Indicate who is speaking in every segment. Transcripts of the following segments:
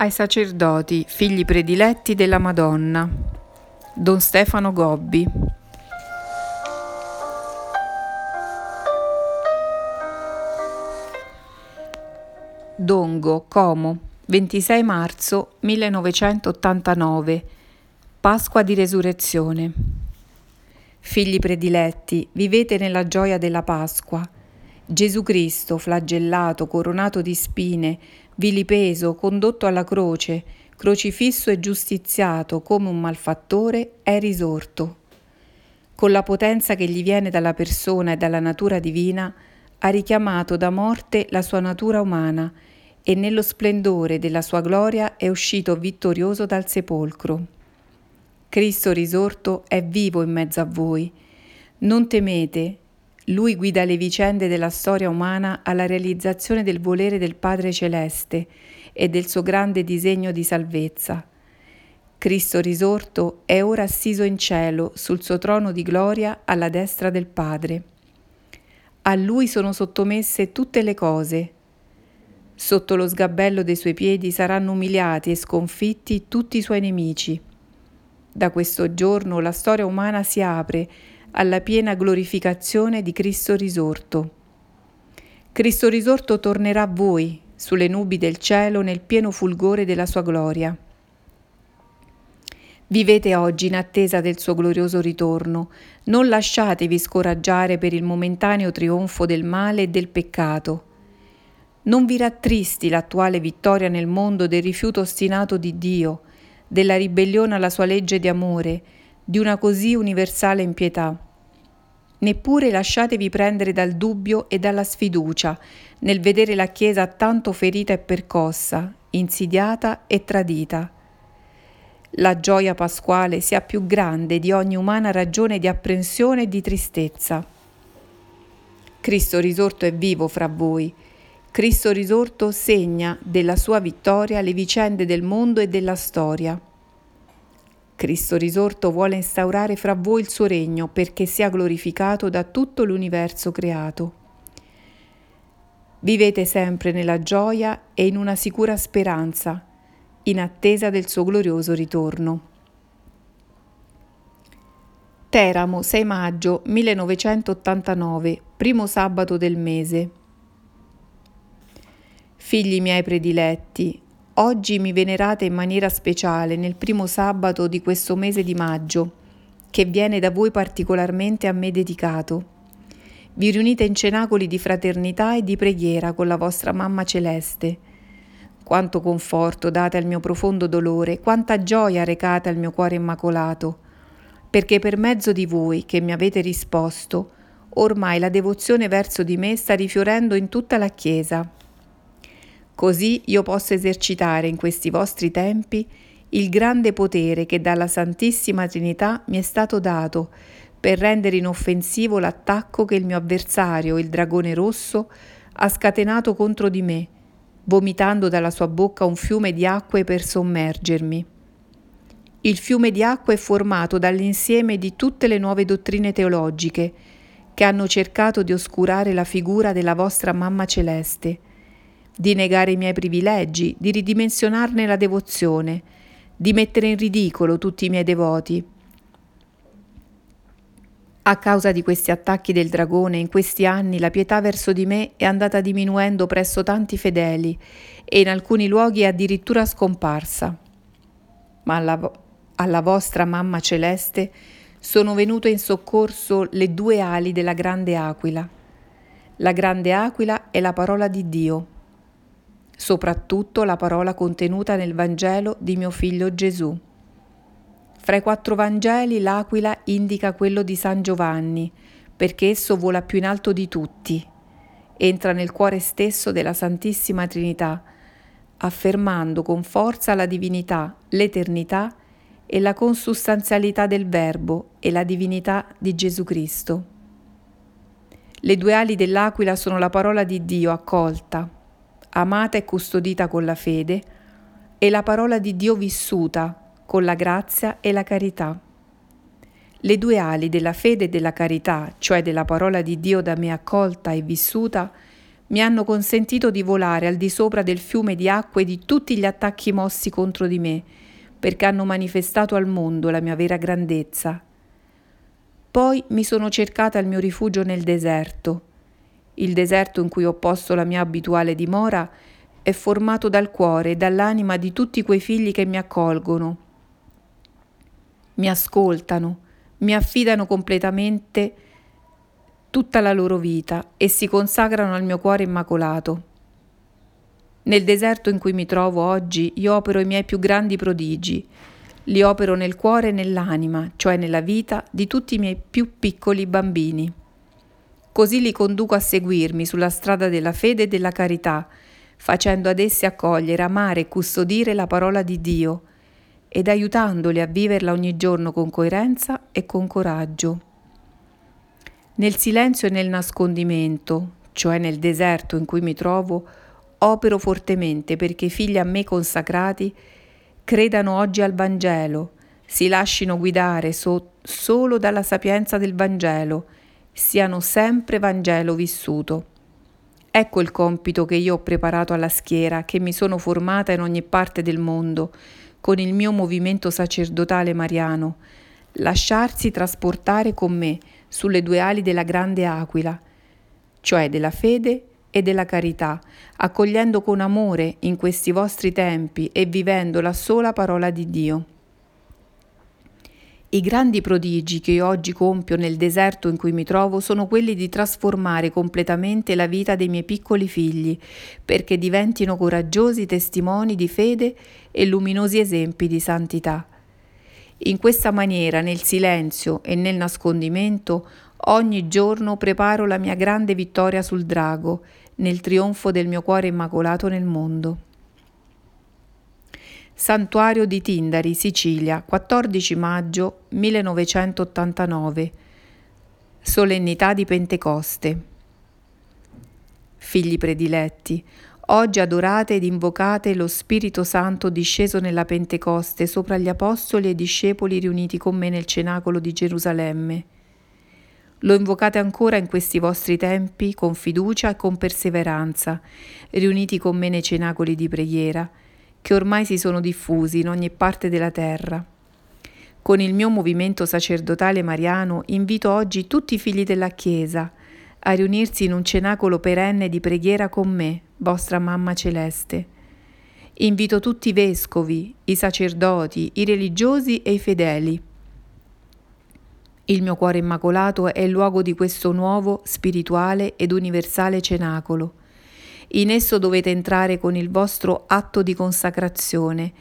Speaker 1: ai sacerdoti, figli prediletti della Madonna. Don Stefano Gobbi. Dongo, Como, 26 marzo 1989. Pasqua di Resurrezione. Figli prediletti, vivete nella gioia della Pasqua. Gesù Cristo, flagellato, coronato di spine, vilipeso, condotto alla croce, crocifisso e giustiziato come un malfattore, è risorto. Con la potenza che gli viene dalla persona e dalla natura divina, ha richiamato da morte la sua natura umana e nello splendore della sua gloria è uscito vittorioso dal sepolcro. Cristo risorto è vivo in mezzo a voi. Non temete, lui guida le vicende della storia umana alla realizzazione del volere del Padre Celeste e del suo grande disegno di salvezza. Cristo risorto è ora assiso in cielo sul suo trono di gloria alla destra del Padre. A lui sono sottomesse tutte le cose. Sotto lo sgabello dei suoi piedi saranno umiliati e sconfitti tutti i suoi nemici. Da questo giorno la storia umana si apre alla piena glorificazione di Cristo risorto. Cristo risorto tornerà a voi sulle nubi del cielo nel pieno fulgore della sua gloria. Vivete oggi in attesa del suo glorioso ritorno, non lasciatevi scoraggiare per il momentaneo trionfo del male e del peccato. Non vi rattristi l'attuale vittoria nel mondo del rifiuto ostinato di Dio, della ribellione alla sua legge di amore, di una così universale impietà. Neppure lasciatevi prendere dal dubbio e dalla sfiducia nel vedere la Chiesa tanto ferita e percossa, insidiata e tradita. La gioia pasquale sia più grande di ogni umana ragione di apprensione e di tristezza. Cristo risorto è vivo fra voi. Cristo risorto segna della sua vittoria le vicende del mondo e della storia. Cristo risorto vuole instaurare fra voi il suo regno perché sia glorificato da tutto l'universo creato. Vivete sempre nella gioia e in una sicura speranza, in attesa del suo glorioso ritorno. Teramo, 6 maggio 1989, primo sabato del mese. Figli miei prediletti, Oggi mi venerate in maniera speciale nel primo sabato di questo mese di maggio, che viene da voi particolarmente a me dedicato. Vi riunite in cenacoli di fraternità e di preghiera con la vostra mamma celeste. Quanto conforto date al mio profondo dolore, quanta gioia recate al mio cuore immacolato, perché per mezzo di voi che mi avete risposto, ormai la devozione verso di me sta rifiorendo in tutta la Chiesa Così io posso esercitare in questi vostri tempi il grande potere che dalla Santissima Trinità mi è stato dato per rendere inoffensivo l'attacco che il mio avversario, il dragone rosso, ha scatenato contro di me, vomitando dalla sua bocca un fiume di acque per sommergermi. Il fiume di acqua è formato dall'insieme di tutte le nuove dottrine teologiche che hanno cercato di oscurare la figura della vostra Mamma Celeste di negare i miei privilegi, di ridimensionarne la devozione, di mettere in ridicolo tutti i miei devoti. A causa di questi attacchi del dragone, in questi anni la pietà verso di me è andata diminuendo presso tanti fedeli e in alcuni luoghi è addirittura scomparsa. Ma alla, alla vostra mamma celeste sono venute in soccorso le due ali della grande aquila. La grande aquila è la parola di Dio soprattutto la parola contenuta nel Vangelo di mio figlio Gesù. Fra i quattro Vangeli l'aquila indica quello di San Giovanni, perché esso vola più in alto di tutti. Entra nel cuore stesso della Santissima Trinità, affermando con forza la divinità, l'eternità e la consustanzialità del Verbo e la divinità di Gesù Cristo. Le due ali dell'aquila sono la parola di Dio accolta, amata e custodita con la fede, e la parola di Dio vissuta con la grazia e la carità. Le due ali della fede e della carità, cioè della parola di Dio da me accolta e vissuta, mi hanno consentito di volare al di sopra del fiume di acque di tutti gli attacchi mossi contro di me, perché hanno manifestato al mondo la mia vera grandezza. Poi mi sono cercata il mio rifugio nel deserto. Il deserto in cui ho posto la mia abituale dimora è formato dal cuore e dall'anima di tutti quei figli che mi accolgono, mi ascoltano, mi affidano completamente tutta la loro vita e si consacrano al mio cuore immacolato. Nel deserto in cui mi trovo oggi io opero i miei più grandi prodigi, li opero nel cuore e nell'anima, cioè nella vita di tutti i miei più piccoli bambini. Così li conduco a seguirmi sulla strada della fede e della carità, facendo ad essi accogliere, amare e custodire la parola di Dio ed aiutandoli a viverla ogni giorno con coerenza e con coraggio. Nel silenzio e nel nascondimento, cioè nel deserto in cui mi trovo, opero fortemente perché i figli a me consacrati credano oggi al Vangelo, si lascino guidare so- solo dalla sapienza del Vangelo, siano sempre Vangelo vissuto. Ecco il compito che io ho preparato alla schiera, che mi sono formata in ogni parte del mondo, con il mio movimento sacerdotale mariano, lasciarsi trasportare con me sulle due ali della grande aquila, cioè della fede e della carità, accogliendo con amore in questi vostri tempi e vivendo la sola parola di Dio. I grandi prodigi che io oggi compio nel deserto in cui mi trovo sono quelli di trasformare completamente la vita dei miei piccoli figli, perché diventino coraggiosi testimoni di fede e luminosi esempi di santità. In questa maniera, nel silenzio e nel nascondimento, ogni giorno preparo la mia grande vittoria sul drago, nel trionfo del mio cuore immacolato nel mondo. Santuario di Tindari, Sicilia, 14 maggio 1989. Solennità di Pentecoste. Figli prediletti, oggi adorate ed invocate lo Spirito Santo disceso nella Pentecoste sopra gli apostoli e discepoli riuniti con me nel cenacolo di Gerusalemme. Lo invocate ancora in questi vostri tempi con fiducia e con perseveranza, riuniti con me nei cenacoli di preghiera che ormai si sono diffusi in ogni parte della terra. Con il mio movimento sacerdotale mariano invito oggi tutti i figli della Chiesa a riunirsi in un cenacolo perenne di preghiera con me, vostra Mamma Celeste. Invito tutti i vescovi, i sacerdoti, i religiosi e i fedeli. Il mio cuore immacolato è il luogo di questo nuovo, spirituale ed universale cenacolo in esso dovete entrare con il vostro atto di consacrazione,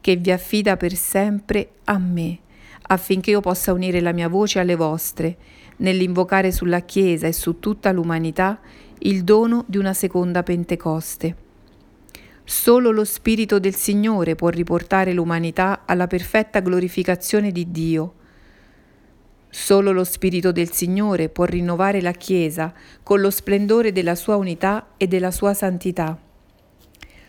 Speaker 1: che vi affida per sempre a me, affinché io possa unire la mia voce alle vostre, nell'invocare sulla Chiesa e su tutta l'umanità il dono di una seconda Pentecoste. Solo lo Spirito del Signore può riportare l'umanità alla perfetta glorificazione di Dio, Solo lo Spirito del Signore può rinnovare la Chiesa con lo splendore della sua unità e della sua santità.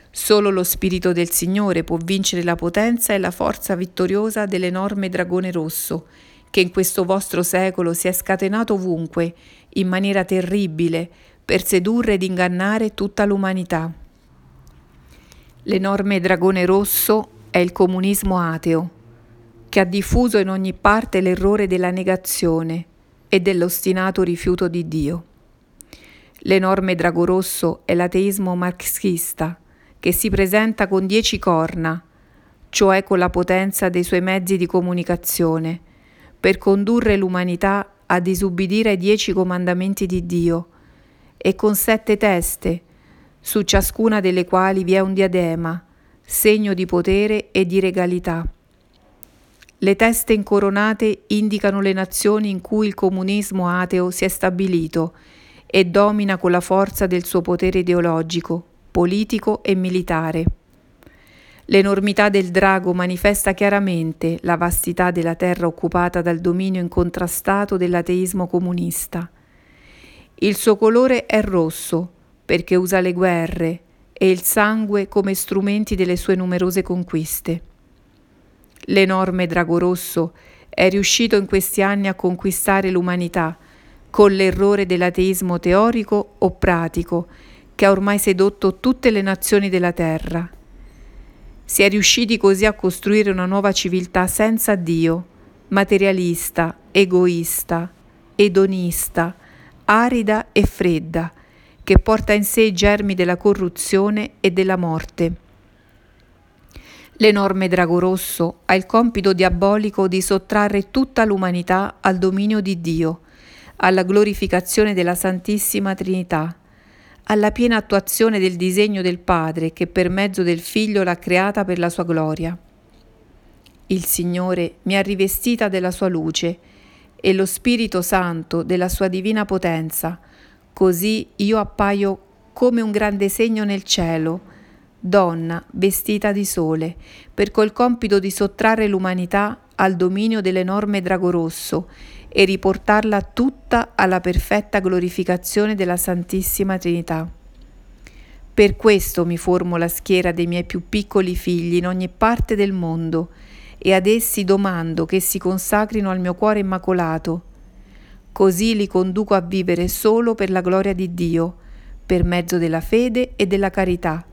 Speaker 1: Solo lo Spirito del Signore può vincere la potenza e la forza vittoriosa dell'enorme dragone rosso, che in questo vostro secolo si è scatenato ovunque, in maniera terribile, per sedurre ed ingannare tutta l'umanità. L'enorme dragone rosso è il comunismo ateo che ha diffuso in ogni parte l'errore della negazione e dell'ostinato rifiuto di Dio. L'enorme drago rosso è l'ateismo marxista, che si presenta con dieci corna, cioè con la potenza dei suoi mezzi di comunicazione, per condurre l'umanità a disubbidire ai dieci comandamenti di Dio, e con sette teste, su ciascuna delle quali vi è un diadema, segno di potere e di regalità. Le teste incoronate indicano le nazioni in cui il comunismo ateo si è stabilito e domina con la forza del suo potere ideologico, politico e militare. L'enormità del drago manifesta chiaramente la vastità della terra occupata dal dominio incontrastato dell'ateismo comunista. Il suo colore è rosso perché usa le guerre e il sangue come strumenti delle sue numerose conquiste. L'enorme drago rosso è riuscito in questi anni a conquistare l'umanità con l'errore dell'ateismo teorico o pratico che ha ormai sedotto tutte le nazioni della terra. Si è riusciti così a costruire una nuova civiltà senza Dio, materialista, egoista, edonista, arida e fredda, che porta in sé i germi della corruzione e della morte. L'enorme drago rosso ha il compito diabolico di sottrarre tutta l'umanità al dominio di Dio, alla glorificazione della Santissima Trinità, alla piena attuazione del disegno del Padre che per mezzo del Figlio l'ha creata per la sua gloria. Il Signore mi ha rivestita della sua luce e lo Spirito Santo della sua divina potenza, così io appaio come un grande segno nel cielo, donna vestita di sole, per col compito di sottrarre l'umanità al dominio dell'enorme drago rosso e riportarla tutta alla perfetta glorificazione della Santissima Trinità. Per questo mi formo la schiera dei miei più piccoli figli in ogni parte del mondo e ad essi domando che si consacrino al mio cuore immacolato. Così li conduco a vivere solo per la gloria di Dio, per mezzo della fede e della carità,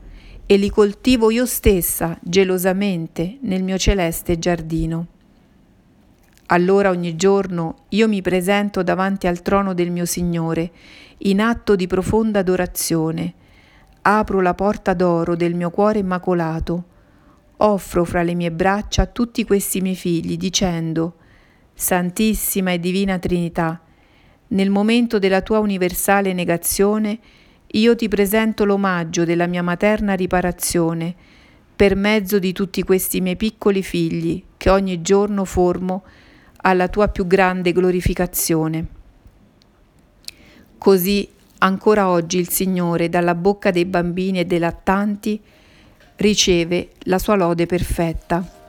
Speaker 1: e li coltivo io stessa gelosamente nel mio celeste giardino. Allora ogni giorno io mi presento davanti al trono del mio Signore in atto di profonda adorazione. Apro la porta d'oro del mio cuore immacolato. Offro fra le mie braccia tutti questi miei figli, dicendo, Santissima e Divina Trinità, nel momento della tua universale negazione, io ti presento l'omaggio della mia materna riparazione per mezzo di tutti questi miei piccoli figli che ogni giorno formo alla tua più grande glorificazione. Così ancora oggi il Signore dalla bocca dei bambini e dei lattanti riceve la sua lode perfetta.